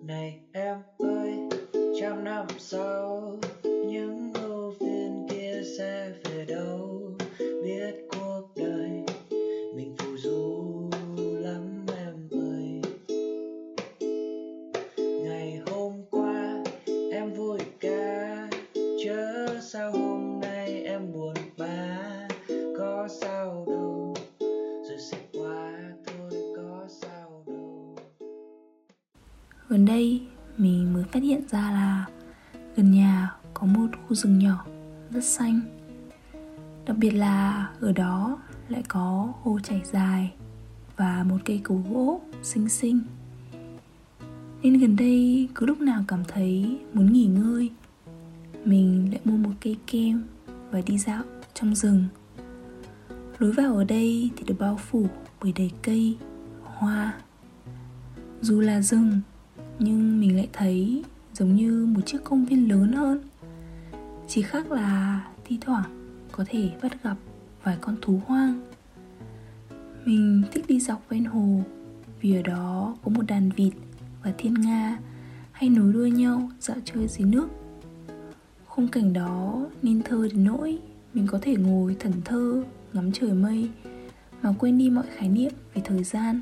Này em ơi, trăm năm sau Gần đây mình mới phát hiện ra là gần nhà có một khu rừng nhỏ rất xanh. Đặc biệt là ở đó lại có hồ chảy dài và một cây cầu gỗ xinh xinh. Nên gần đây cứ lúc nào cảm thấy muốn nghỉ ngơi Mình lại mua một cây kem và đi dạo trong rừng. Lối vào ở đây thì được bao phủ bởi đầy cây, hoa. Dù là rừng nhưng mình lại thấy giống như một chiếc công viên lớn hơn. Chỉ khác là thi thoảng có thể bắt gặp vài con thú hoang. Mình thích đi dọc ven hồ, vì ở đó có một đàn vịt và thiên nga hay nối đuôi nhau dạo chơi dưới nước. Khung cảnh đó nên thơ đến nỗi mình có thể ngồi thẩn thơ, ngắm trời mây, mà quên đi mọi khái niệm về thời gian.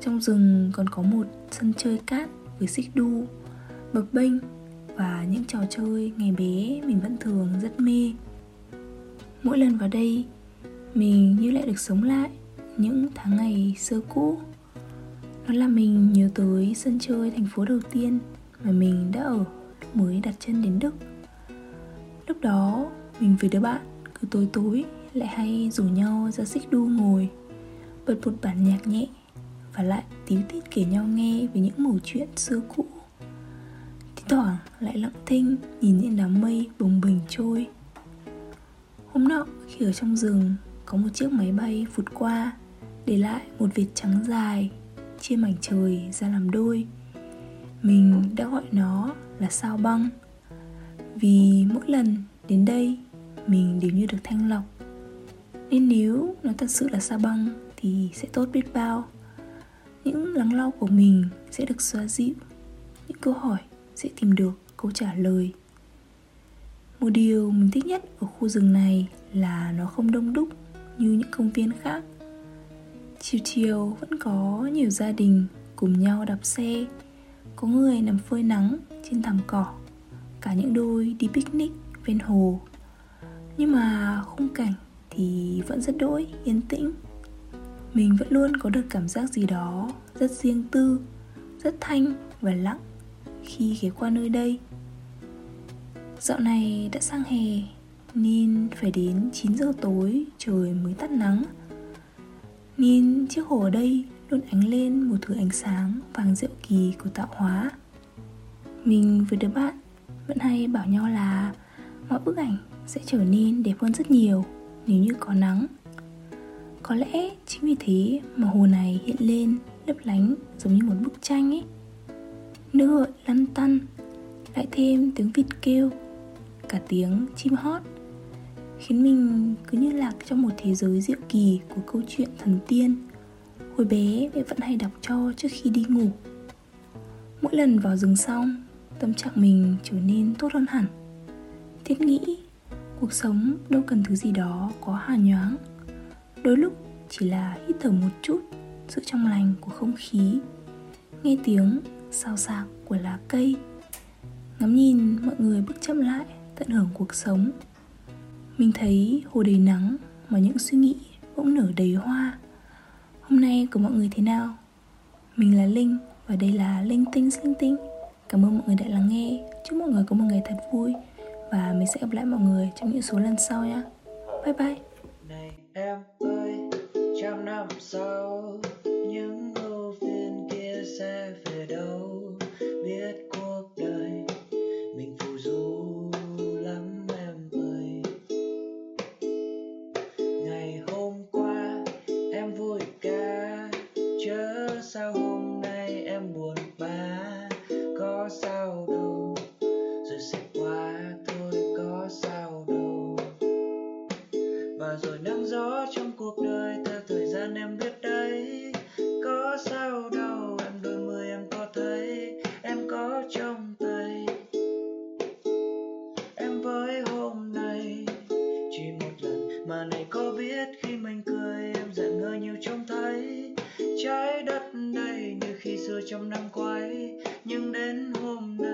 Trong rừng còn có một sân chơi cát với xích đu, bập bênh và những trò chơi ngày bé mình vẫn thường rất mê. Mỗi lần vào đây, mình như lại được sống lại những tháng ngày xưa cũ. Nó làm mình nhớ tới sân chơi thành phố đầu tiên mà mình đã ở lúc mới đặt chân đến Đức. Lúc đó, mình với đứa bạn cứ tối tối lại hay rủ nhau ra xích đu ngồi bật một bản nhạc nhẹ và lại tíu tít kể nhau nghe về những mẩu chuyện xưa cũ. Thi thoảng lại lặng thinh nhìn những đám mây bồng bềnh trôi. Hôm nọ, khi ở trong rừng, có một chiếc máy bay vụt qua, để lại một vệt trắng dài chia mảnh trời ra làm đôi. Mình đã gọi nó là sao băng, vì mỗi lần đến đây, mình đều như được thanh lọc. Nên nếu nó thật sự là sao băng, thì sẽ tốt biết bao những lắng lo của mình sẽ được xoa dịu. Những câu hỏi sẽ tìm được câu trả lời. Một điều mình thích nhất ở khu rừng này là nó không đông đúc như những công viên khác. Chiều chiều vẫn có nhiều gia đình cùng nhau đạp xe. Có người nằm phơi nắng trên thảm cỏ, cả những đôi đi picnic ven hồ. Nhưng mà khung cảnh thì vẫn rất đỗi, yên tĩnh mình vẫn luôn có được cảm giác gì đó rất riêng tư, rất thanh và lặng khi ghé qua nơi đây. Dạo này đã sang hè nên phải đến 9 giờ tối, trời mới tắt nắng. Nên chiếc hồ ở đây luôn ánh lên một thứ ánh sáng vàng diệu kỳ của tạo hóa. Mình với đứa bạn vẫn hay bảo nhau là mọi bức ảnh sẽ trở nên đẹp hơn rất nhiều nếu như có nắng có lẽ chính vì thế mà hồ này hiện lên lấp lánh giống như một bức tranh ấy. Nước gợn lăn tăn, Lại thêm tiếng vịt kêu, Cả tiếng chim hót, Khiến mình cứ như lạc trong một thế giới diệu kỳ của câu chuyện thần tiên. Hồi bé mẹ vẫn hay đọc cho trước khi đi ngủ. Mỗi lần vào rừng xong, Tâm trạng mình trở nên tốt hơn hẳn. Thiết nghĩ Cuộc sống đâu cần thứ gì đó có hà nhoáng. Đôi lúc chỉ là hít thở một chút, sự trong lành của không khí, nghe tiếng xào xạc của lá cây, ngắm nhìn mọi người bước chậm lại, tận hưởng cuộc sống. Mình thấy hồ đầy nắng mà những suy nghĩ bỗng nở đầy hoa. Hôm nay của mọi người thế nào? Mình là linh và đây là linh tinh linh tinh. Cảm ơn mọi người đã lắng nghe. Chúc mọi người có một ngày thật vui và mình sẽ gặp lại mọi người trong những số lần sau nhé bye bye. Này, em ơi, trăm trong năm quay nhưng đến hôm nay